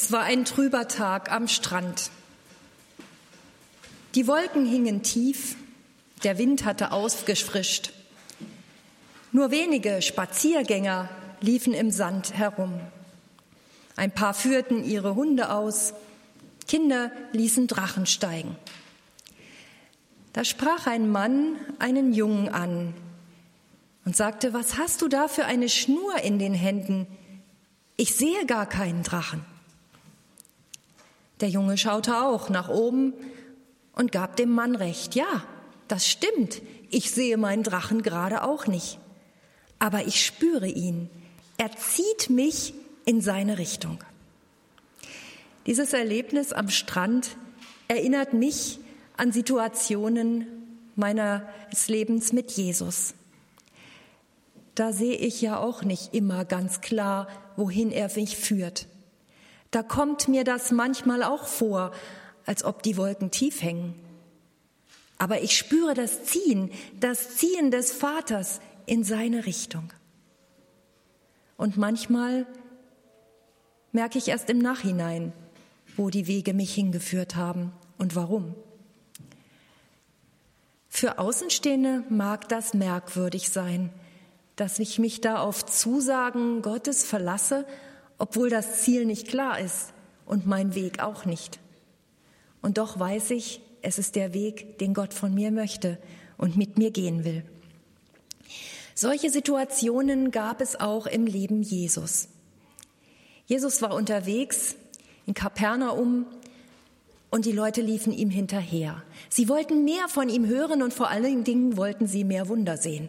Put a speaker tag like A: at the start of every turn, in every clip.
A: Es war ein trüber Tag am Strand. Die Wolken hingen tief, der Wind hatte ausgefrischt. Nur wenige Spaziergänger liefen im Sand herum. Ein paar führten ihre Hunde aus, Kinder ließen Drachen steigen. Da sprach ein Mann einen Jungen an und sagte, was hast du da für eine Schnur in den Händen? Ich sehe gar keinen Drachen. Der Junge schaute auch nach oben und gab dem Mann recht. Ja, das stimmt. Ich sehe meinen Drachen gerade auch nicht. Aber ich spüre ihn. Er zieht mich in seine Richtung. Dieses Erlebnis am Strand erinnert mich an Situationen meines Lebens mit Jesus. Da sehe ich ja auch nicht immer ganz klar, wohin er mich führt. Da kommt mir das manchmal auch vor, als ob die Wolken tief hängen. Aber ich spüre das Ziehen, das Ziehen des Vaters in seine Richtung. Und manchmal merke ich erst im Nachhinein, wo die Wege mich hingeführt haben und warum. Für Außenstehende mag das merkwürdig sein, dass ich mich da auf Zusagen Gottes verlasse obwohl das Ziel nicht klar ist und mein Weg auch nicht. Und doch weiß ich, es ist der Weg, den Gott von mir möchte und mit mir gehen will. Solche Situationen gab es auch im Leben Jesus. Jesus war unterwegs in Kapernaum und die Leute liefen ihm hinterher. Sie wollten mehr von ihm hören und vor allen Dingen wollten sie mehr Wunder sehen.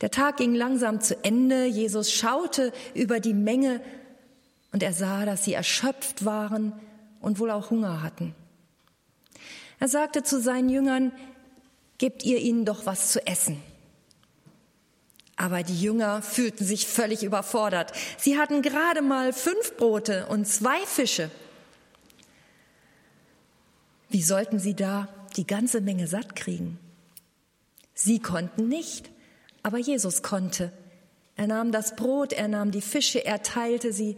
A: Der Tag ging langsam zu Ende. Jesus schaute über die Menge und er sah, dass sie erschöpft waren und wohl auch Hunger hatten. Er sagte zu seinen Jüngern, gebt ihr ihnen doch was zu essen. Aber die Jünger fühlten sich völlig überfordert. Sie hatten gerade mal fünf Brote und zwei Fische. Wie sollten sie da die ganze Menge satt kriegen? Sie konnten nicht. Aber Jesus konnte. Er nahm das Brot, er nahm die Fische, er teilte sie,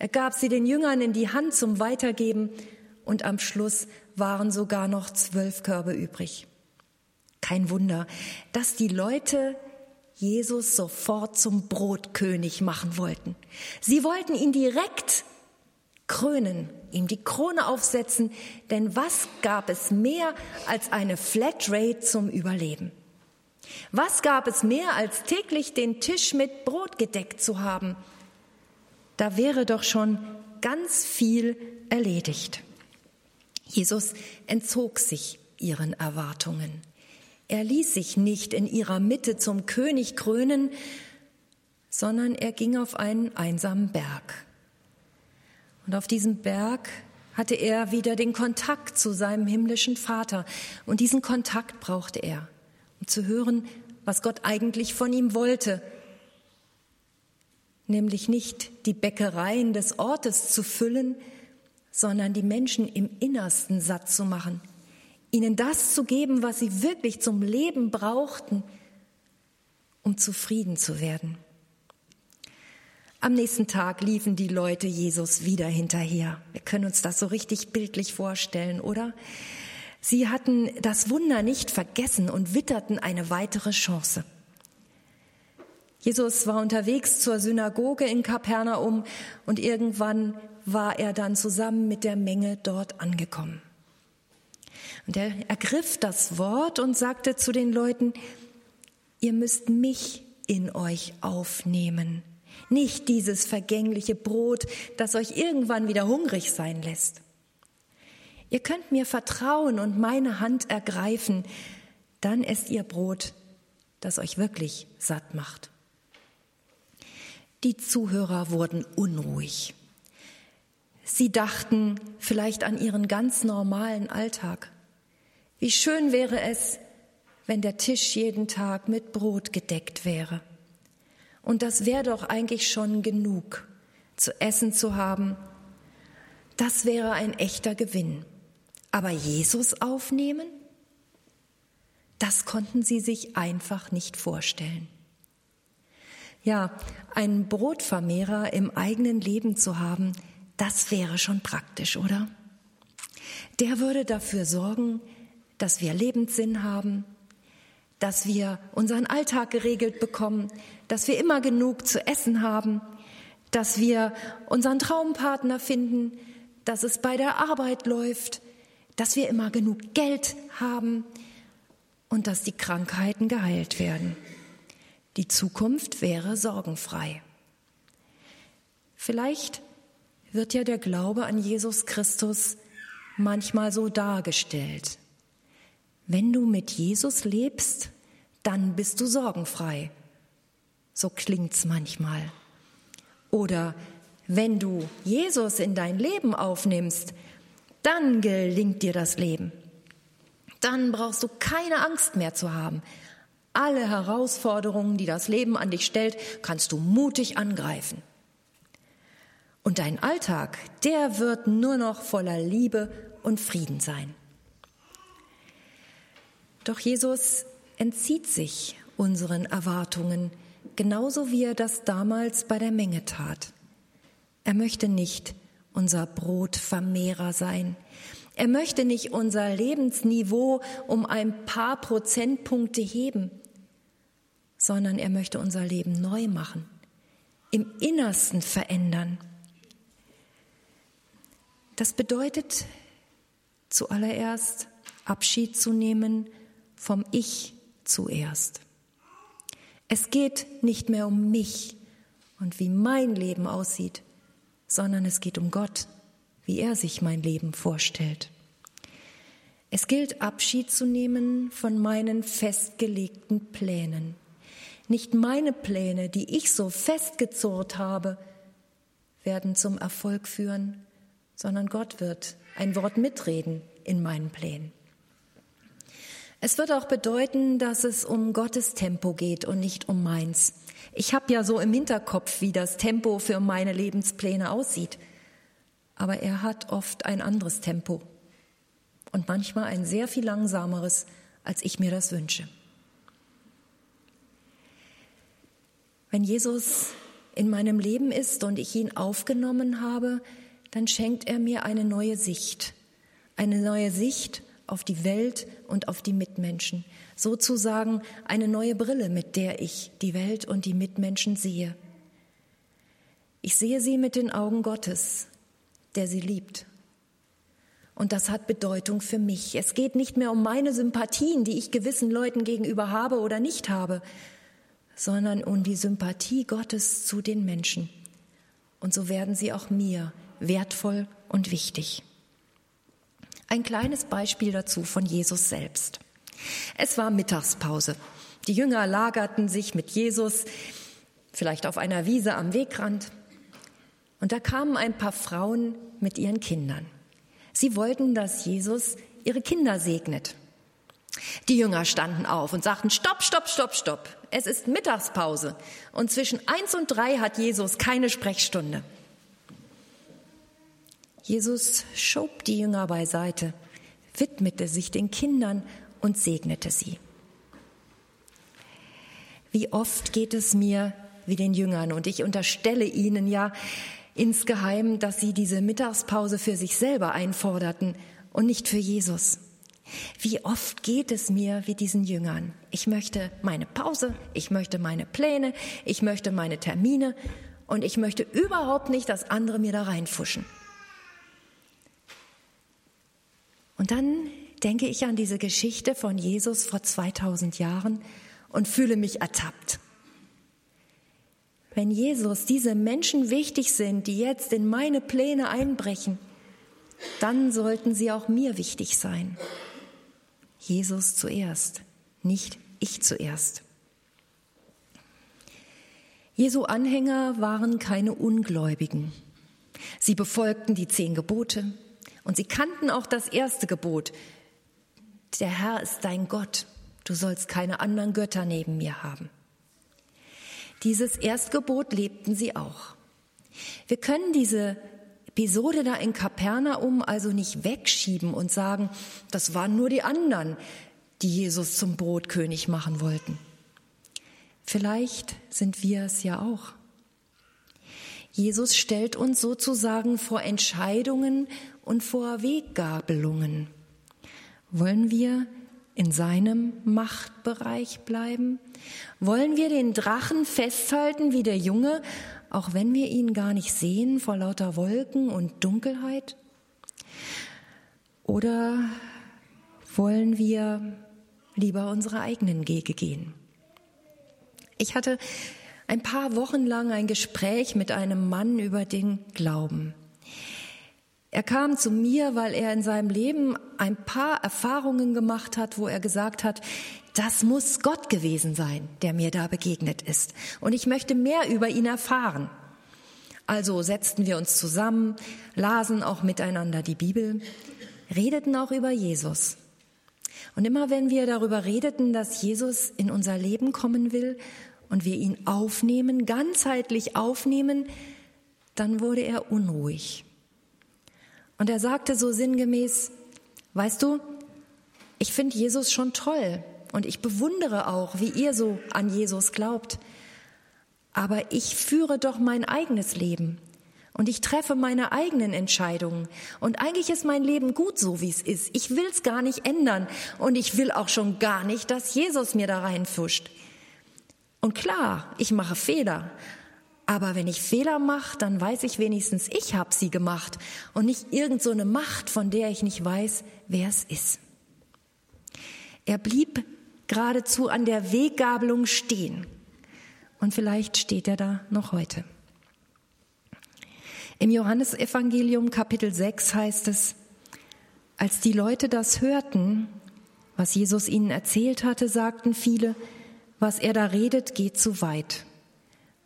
A: er gab sie den Jüngern in die Hand zum Weitergeben und am Schluss waren sogar noch zwölf Körbe übrig. Kein Wunder, dass die Leute Jesus sofort zum Brotkönig machen wollten. Sie wollten ihn direkt krönen, ihm die Krone aufsetzen, denn was gab es mehr als eine Flatrate zum Überleben? Was gab es mehr, als täglich den Tisch mit Brot gedeckt zu haben? Da wäre doch schon ganz viel erledigt. Jesus entzog sich ihren Erwartungen. Er ließ sich nicht in ihrer Mitte zum König krönen, sondern er ging auf einen einsamen Berg. Und auf diesem Berg hatte er wieder den Kontakt zu seinem himmlischen Vater. Und diesen Kontakt brauchte er um zu hören, was Gott eigentlich von ihm wollte, nämlich nicht die Bäckereien des Ortes zu füllen, sondern die Menschen im Innersten satt zu machen, ihnen das zu geben, was sie wirklich zum Leben brauchten, um zufrieden zu werden. Am nächsten Tag liefen die Leute Jesus wieder hinterher. Wir können uns das so richtig bildlich vorstellen, oder? Sie hatten das Wunder nicht vergessen und witterten eine weitere Chance. Jesus war unterwegs zur Synagoge in Kapernaum und irgendwann war er dann zusammen mit der Menge dort angekommen. Und er ergriff das Wort und sagte zu den Leuten, ihr müsst mich in euch aufnehmen, nicht dieses vergängliche Brot, das euch irgendwann wieder hungrig sein lässt. Ihr könnt mir vertrauen und meine Hand ergreifen, dann esst ihr Brot, das euch wirklich satt macht. Die Zuhörer wurden unruhig. Sie dachten vielleicht an ihren ganz normalen Alltag. Wie schön wäre es, wenn der Tisch jeden Tag mit Brot gedeckt wäre. Und das wäre doch eigentlich schon genug, zu essen zu haben. Das wäre ein echter Gewinn. Aber Jesus aufnehmen? Das konnten sie sich einfach nicht vorstellen. Ja, einen Brotvermehrer im eigenen Leben zu haben, das wäre schon praktisch, oder? Der würde dafür sorgen, dass wir Lebenssinn haben, dass wir unseren Alltag geregelt bekommen, dass wir immer genug zu essen haben, dass wir unseren Traumpartner finden, dass es bei der Arbeit läuft, dass wir immer genug Geld haben und dass die Krankheiten geheilt werden. Die Zukunft wäre sorgenfrei. Vielleicht wird ja der Glaube an Jesus Christus manchmal so dargestellt. Wenn du mit Jesus lebst, dann bist du sorgenfrei. So klingt's manchmal. Oder wenn du Jesus in dein Leben aufnimmst, dann gelingt dir das Leben. Dann brauchst du keine Angst mehr zu haben. Alle Herausforderungen, die das Leben an dich stellt, kannst du mutig angreifen. Und dein Alltag, der wird nur noch voller Liebe und Frieden sein. Doch Jesus entzieht sich unseren Erwartungen, genauso wie er das damals bei der Menge tat. Er möchte nicht unser Brotvermehrer sein. Er möchte nicht unser Lebensniveau um ein paar Prozentpunkte heben, sondern er möchte unser Leben neu machen, im Innersten verändern. Das bedeutet zuallererst Abschied zu nehmen vom Ich zuerst. Es geht nicht mehr um mich und wie mein Leben aussieht, sondern es geht um Gott, wie er sich mein Leben vorstellt. Es gilt Abschied zu nehmen von meinen festgelegten Plänen. Nicht meine Pläne, die ich so festgezurrt habe, werden zum Erfolg führen, sondern Gott wird ein Wort mitreden in meinen Plänen. Es wird auch bedeuten, dass es um Gottes Tempo geht und nicht um meins. Ich habe ja so im Hinterkopf, wie das Tempo für meine Lebenspläne aussieht. Aber er hat oft ein anderes Tempo und manchmal ein sehr viel langsameres, als ich mir das wünsche. Wenn Jesus in meinem Leben ist und ich ihn aufgenommen habe, dann schenkt er mir eine neue Sicht, eine neue Sicht auf die Welt und auf die Mitmenschen, sozusagen eine neue Brille, mit der ich die Welt und die Mitmenschen sehe. Ich sehe sie mit den Augen Gottes, der sie liebt. Und das hat Bedeutung für mich. Es geht nicht mehr um meine Sympathien, die ich gewissen Leuten gegenüber habe oder nicht habe, sondern um die Sympathie Gottes zu den Menschen. Und so werden sie auch mir wertvoll und wichtig. Ein kleines Beispiel dazu von Jesus selbst. Es war Mittagspause. Die Jünger lagerten sich mit Jesus, vielleicht auf einer Wiese am Wegrand. Und da kamen ein paar Frauen mit ihren Kindern. Sie wollten, dass Jesus ihre Kinder segnet. Die Jünger standen auf und sagten, stopp, stopp, stopp, stopp. Es ist Mittagspause. Und zwischen eins und drei hat Jesus keine Sprechstunde. Jesus schob die Jünger beiseite, widmete sich den Kindern und segnete sie. Wie oft geht es mir wie den Jüngern und ich unterstelle ihnen ja insgeheim, dass sie diese Mittagspause für sich selber einforderten und nicht für Jesus. Wie oft geht es mir wie diesen Jüngern? Ich möchte meine Pause, ich möchte meine Pläne, ich möchte meine Termine und ich möchte überhaupt nicht, dass andere mir da reinfuschen. Und dann denke ich an diese Geschichte von Jesus vor 2000 Jahren und fühle mich ertappt. Wenn Jesus diese Menschen wichtig sind, die jetzt in meine Pläne einbrechen, dann sollten sie auch mir wichtig sein. Jesus zuerst, nicht ich zuerst. Jesu Anhänger waren keine Ungläubigen. Sie befolgten die zehn Gebote und sie kannten auch das erste Gebot. Der Herr ist dein Gott. Du sollst keine anderen Götter neben mir haben. Dieses Erstgebot lebten sie auch. Wir können diese Episode da in Kapernaum also nicht wegschieben und sagen, das waren nur die anderen, die Jesus zum Brotkönig machen wollten. Vielleicht sind wir es ja auch. Jesus stellt uns sozusagen vor Entscheidungen und vor Weggabelungen. Wollen wir in seinem Machtbereich bleiben? Wollen wir den Drachen festhalten wie der Junge, auch wenn wir ihn gar nicht sehen vor lauter Wolken und Dunkelheit? Oder wollen wir lieber unsere eigenen Wege gehen? Ich hatte ein paar Wochen lang ein Gespräch mit einem Mann über den Glauben. Er kam zu mir, weil er in seinem Leben ein paar Erfahrungen gemacht hat, wo er gesagt hat, das muss Gott gewesen sein, der mir da begegnet ist. Und ich möchte mehr über ihn erfahren. Also setzten wir uns zusammen, lasen auch miteinander die Bibel, redeten auch über Jesus. Und immer wenn wir darüber redeten, dass Jesus in unser Leben kommen will und wir ihn aufnehmen, ganzheitlich aufnehmen, dann wurde er unruhig. Und er sagte so sinngemäß, weißt du, ich finde Jesus schon toll und ich bewundere auch, wie ihr so an Jesus glaubt. Aber ich führe doch mein eigenes Leben und ich treffe meine eigenen Entscheidungen. Und eigentlich ist mein Leben gut so, wie es ist. Ich will es gar nicht ändern und ich will auch schon gar nicht, dass Jesus mir da reinfuscht. Und klar, ich mache Fehler, aber wenn ich Fehler mache, dann weiß ich wenigstens, ich habe sie gemacht und nicht irgend so eine Macht, von der ich nicht weiß, wer es ist. Er blieb geradezu an der Weggabelung stehen. Und vielleicht steht er da noch heute. Im Johannesevangelium Kapitel 6 heißt es, als die Leute das hörten, was Jesus ihnen erzählt hatte, sagten viele, was er da redet, geht zu weit.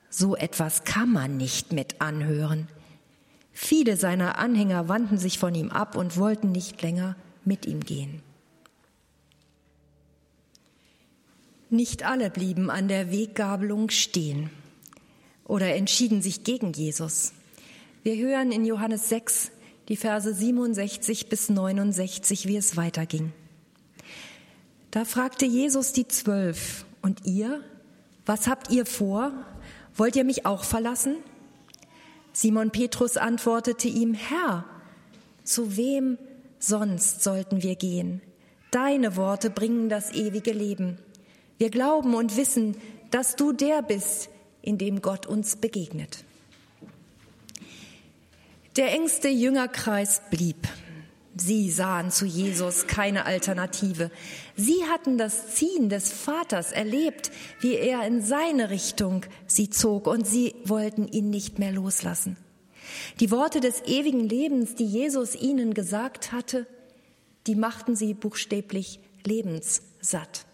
A: So etwas kann man nicht mit anhören. Viele seiner Anhänger wandten sich von ihm ab und wollten nicht länger mit ihm gehen. Nicht alle blieben an der Weggabelung stehen oder entschieden sich gegen Jesus. Wir hören in Johannes 6 die Verse 67 bis 69, wie es weiterging. Da fragte Jesus die Zwölf, und ihr, was habt ihr vor? Wollt ihr mich auch verlassen? Simon Petrus antwortete ihm, Herr, zu wem sonst sollten wir gehen? Deine Worte bringen das ewige Leben. Wir glauben und wissen, dass du der bist, in dem Gott uns begegnet. Der engste Jüngerkreis blieb. Sie sahen zu Jesus keine Alternative. Sie hatten das Ziehen des Vaters erlebt, wie er in seine Richtung sie zog, und sie wollten ihn nicht mehr loslassen. Die Worte des ewigen Lebens, die Jesus ihnen gesagt hatte, die machten sie buchstäblich lebenssatt.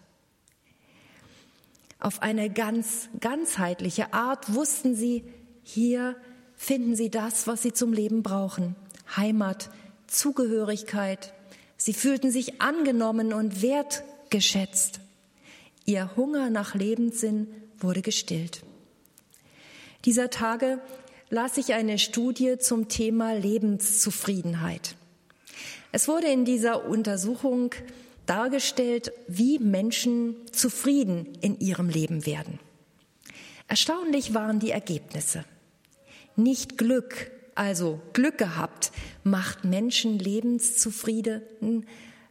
A: Auf eine ganz ganzheitliche Art wussten sie, hier finden sie das, was sie zum Leben brauchen. Heimat, Zugehörigkeit. Sie fühlten sich angenommen und wertgeschätzt. Ihr Hunger nach Lebenssinn wurde gestillt. Dieser Tage las ich eine Studie zum Thema Lebenszufriedenheit. Es wurde in dieser Untersuchung dargestellt, wie Menschen zufrieden in ihrem Leben werden. Erstaunlich waren die Ergebnisse. Nicht Glück, also Glück gehabt, macht Menschen lebenszufrieden,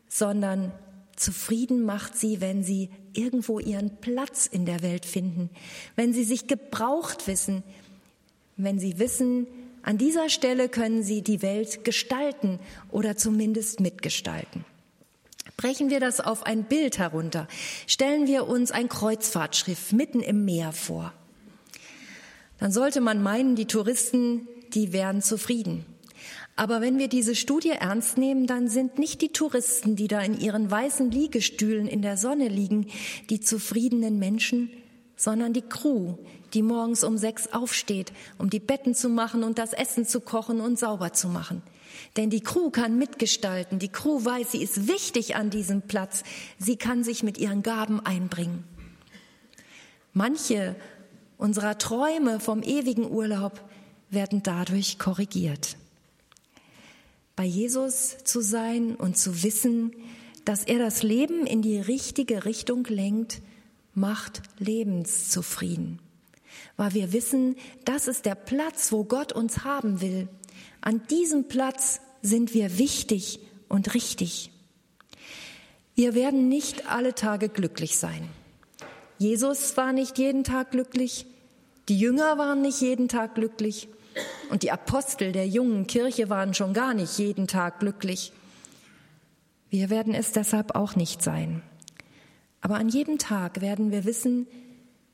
A: sondern zufrieden macht sie, wenn sie irgendwo ihren Platz in der Welt finden, wenn sie sich gebraucht wissen, wenn sie wissen, an dieser Stelle können sie die Welt gestalten oder zumindest mitgestalten. Brechen wir das auf ein Bild herunter. Stellen wir uns ein Kreuzfahrtschiff mitten im Meer vor. Dann sollte man meinen, die Touristen die wären zufrieden. Aber wenn wir diese Studie ernst nehmen, dann sind nicht die Touristen, die da in ihren weißen Liegestühlen in der Sonne liegen, die zufriedenen Menschen, sondern die Crew, die morgens um sechs aufsteht, um die Betten zu machen und das Essen zu kochen und sauber zu machen. Denn die Crew kann mitgestalten, die Crew weiß, sie ist wichtig an diesem Platz, sie kann sich mit ihren Gaben einbringen. Manche unserer Träume vom ewigen Urlaub werden dadurch korrigiert. Bei Jesus zu sein und zu wissen, dass er das Leben in die richtige Richtung lenkt, macht lebenszufrieden. weil wir wissen, das ist der Platz, wo Gott uns haben will. An diesem Platz sind wir wichtig und richtig. Wir werden nicht alle Tage glücklich sein. Jesus war nicht jeden Tag glücklich, die Jünger waren nicht jeden Tag glücklich und die Apostel der jungen Kirche waren schon gar nicht jeden Tag glücklich. Wir werden es deshalb auch nicht sein. Aber an jedem Tag werden wir wissen,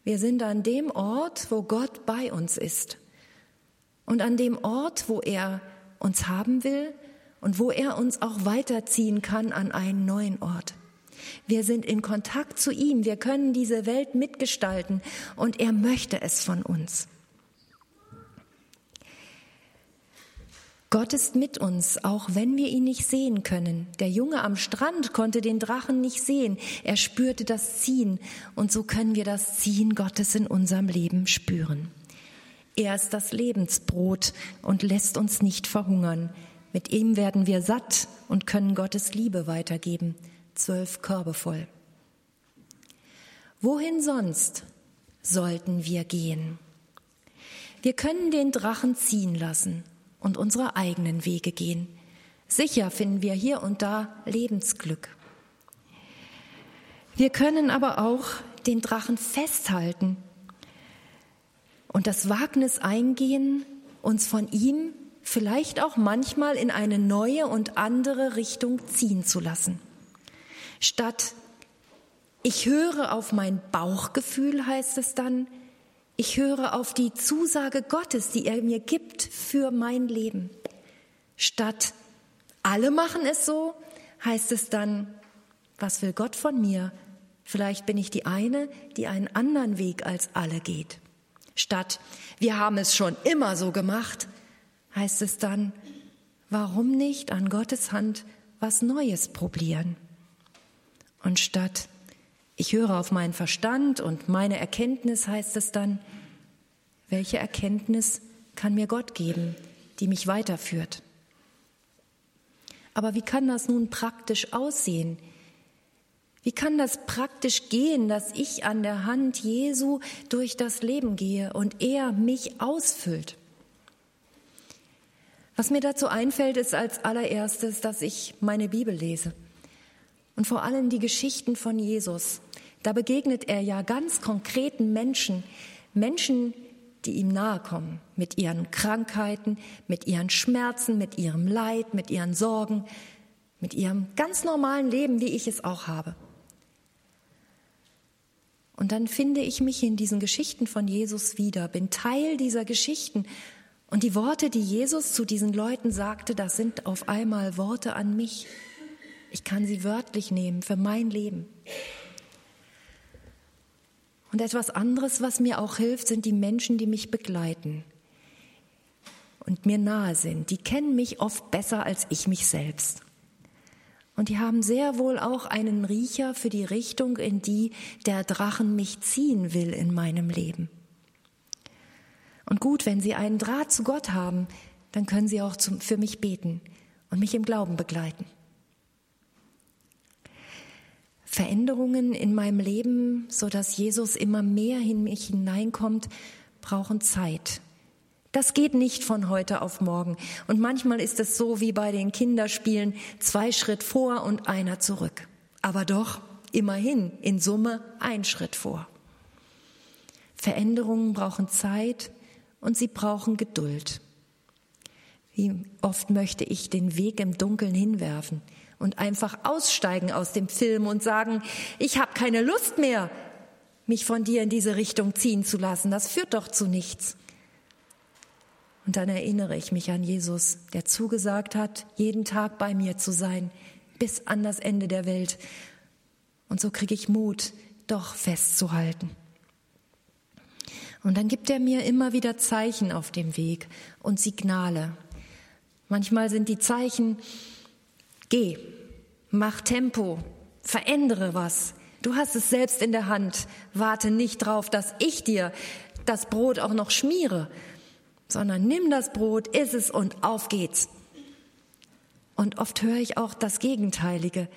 A: wir sind an dem Ort, wo Gott bei uns ist. Und an dem Ort, wo er uns haben will und wo er uns auch weiterziehen kann an einen neuen Ort. Wir sind in Kontakt zu ihm, wir können diese Welt mitgestalten und er möchte es von uns. Gott ist mit uns, auch wenn wir ihn nicht sehen können. Der Junge am Strand konnte den Drachen nicht sehen. Er spürte das Ziehen. Und so können wir das Ziehen Gottes in unserem Leben spüren. Er ist das Lebensbrot und lässt uns nicht verhungern. Mit ihm werden wir satt und können Gottes Liebe weitergeben. Zwölf Körbe voll. Wohin sonst sollten wir gehen? Wir können den Drachen ziehen lassen und unsere eigenen Wege gehen. Sicher finden wir hier und da Lebensglück. Wir können aber auch den Drachen festhalten und das Wagnis eingehen, uns von ihm vielleicht auch manchmal in eine neue und andere Richtung ziehen zu lassen. Statt ich höre auf mein Bauchgefühl, heißt es dann, ich höre auf die Zusage Gottes, die er mir gibt für mein Leben. Statt alle machen es so, heißt es dann, was will Gott von mir? Vielleicht bin ich die eine, die einen anderen Weg als alle geht. Statt wir haben es schon immer so gemacht, heißt es dann, warum nicht an Gottes Hand was Neues probieren? Und statt ich höre auf meinen Verstand und meine Erkenntnis heißt es dann, welche Erkenntnis kann mir Gott geben, die mich weiterführt? Aber wie kann das nun praktisch aussehen? Wie kann das praktisch gehen, dass ich an der Hand Jesu durch das Leben gehe und er mich ausfüllt? Was mir dazu einfällt, ist als allererstes, dass ich meine Bibel lese und vor allem die Geschichten von Jesus. Da begegnet er ja ganz konkreten Menschen, Menschen, die ihm nahe kommen, mit ihren Krankheiten, mit ihren Schmerzen, mit ihrem Leid, mit ihren Sorgen, mit ihrem ganz normalen Leben, wie ich es auch habe. Und dann finde ich mich in diesen Geschichten von Jesus wieder, bin Teil dieser Geschichten. Und die Worte, die Jesus zu diesen Leuten sagte, das sind auf einmal Worte an mich. Ich kann sie wörtlich nehmen für mein Leben. Und etwas anderes, was mir auch hilft, sind die Menschen, die mich begleiten und mir nahe sind. Die kennen mich oft besser als ich mich selbst. Und die haben sehr wohl auch einen Riecher für die Richtung, in die der Drachen mich ziehen will in meinem Leben. Und gut, wenn sie einen Draht zu Gott haben, dann können sie auch für mich beten und mich im Glauben begleiten. Veränderungen in meinem Leben, so dass Jesus immer mehr in mich hineinkommt, brauchen Zeit. Das geht nicht von heute auf morgen. Und manchmal ist es so wie bei den Kinderspielen, zwei Schritt vor und einer zurück. Aber doch immerhin in Summe ein Schritt vor. Veränderungen brauchen Zeit und sie brauchen Geduld. Wie oft möchte ich den Weg im Dunkeln hinwerfen und einfach aussteigen aus dem Film und sagen, ich habe keine Lust mehr, mich von dir in diese Richtung ziehen zu lassen. Das führt doch zu nichts. Und dann erinnere ich mich an Jesus, der zugesagt hat, jeden Tag bei mir zu sein, bis an das Ende der Welt. Und so kriege ich Mut, doch festzuhalten. Und dann gibt er mir immer wieder Zeichen auf dem Weg und Signale. Manchmal sind die Zeichen, Geh, mach Tempo, verändere was. Du hast es selbst in der Hand. Warte nicht drauf, dass ich dir das Brot auch noch schmiere, sondern nimm das Brot, iss es und auf geht's. Und oft höre ich auch das Gegenteilige.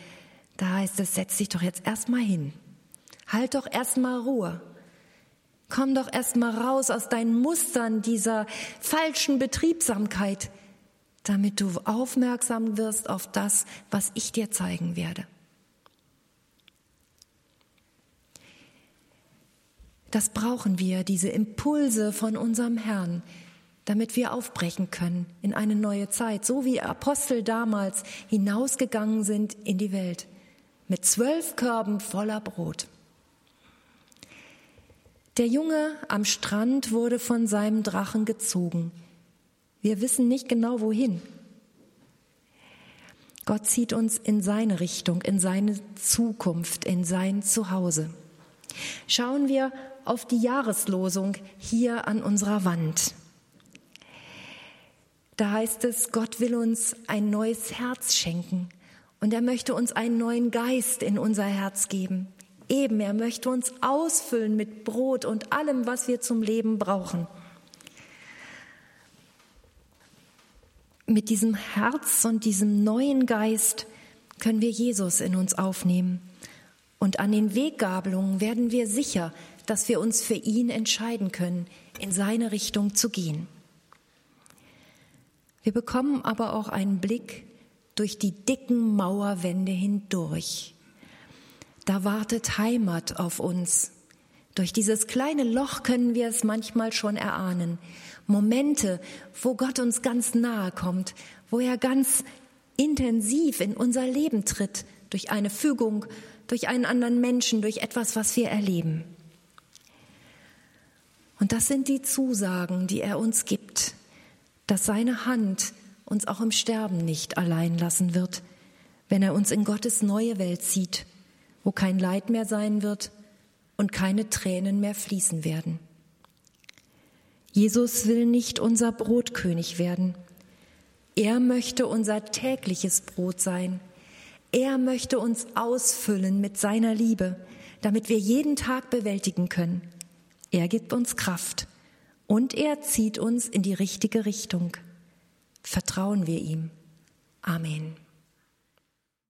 A: Da heißt es, setz dich doch jetzt erstmal hin. Halt doch erstmal Ruhe. Komm doch erst mal raus aus deinen Mustern dieser falschen Betriebsamkeit, damit du aufmerksam wirst auf das, was ich dir zeigen werde. Das brauchen wir, diese Impulse von unserem Herrn, damit wir aufbrechen können in eine neue Zeit, so wie Apostel damals hinausgegangen sind in die Welt mit zwölf Körben voller Brot. Der Junge am Strand wurde von seinem Drachen gezogen. Wir wissen nicht genau wohin. Gott zieht uns in seine Richtung, in seine Zukunft, in sein Zuhause. Schauen wir auf die Jahreslosung hier an unserer Wand. Da heißt es, Gott will uns ein neues Herz schenken und er möchte uns einen neuen Geist in unser Herz geben. Eben, er möchte uns ausfüllen mit Brot und allem, was wir zum Leben brauchen. Mit diesem Herz und diesem neuen Geist können wir Jesus in uns aufnehmen. Und an den Weggabelungen werden wir sicher, dass wir uns für ihn entscheiden können, in seine Richtung zu gehen. Wir bekommen aber auch einen Blick durch die dicken Mauerwände hindurch. Da wartet Heimat auf uns. Durch dieses kleine Loch können wir es manchmal schon erahnen. Momente, wo Gott uns ganz nahe kommt, wo er ganz intensiv in unser Leben tritt, durch eine Fügung, durch einen anderen Menschen, durch etwas, was wir erleben. Und das sind die Zusagen, die er uns gibt, dass seine Hand uns auch im Sterben nicht allein lassen wird, wenn er uns in Gottes neue Welt zieht, wo kein Leid mehr sein wird und keine Tränen mehr fließen werden. Jesus will nicht unser Brotkönig werden. Er möchte unser tägliches Brot sein. Er möchte uns ausfüllen mit seiner Liebe, damit wir jeden Tag bewältigen können. Er gibt uns Kraft und er zieht uns in die richtige Richtung. Vertrauen wir ihm. Amen.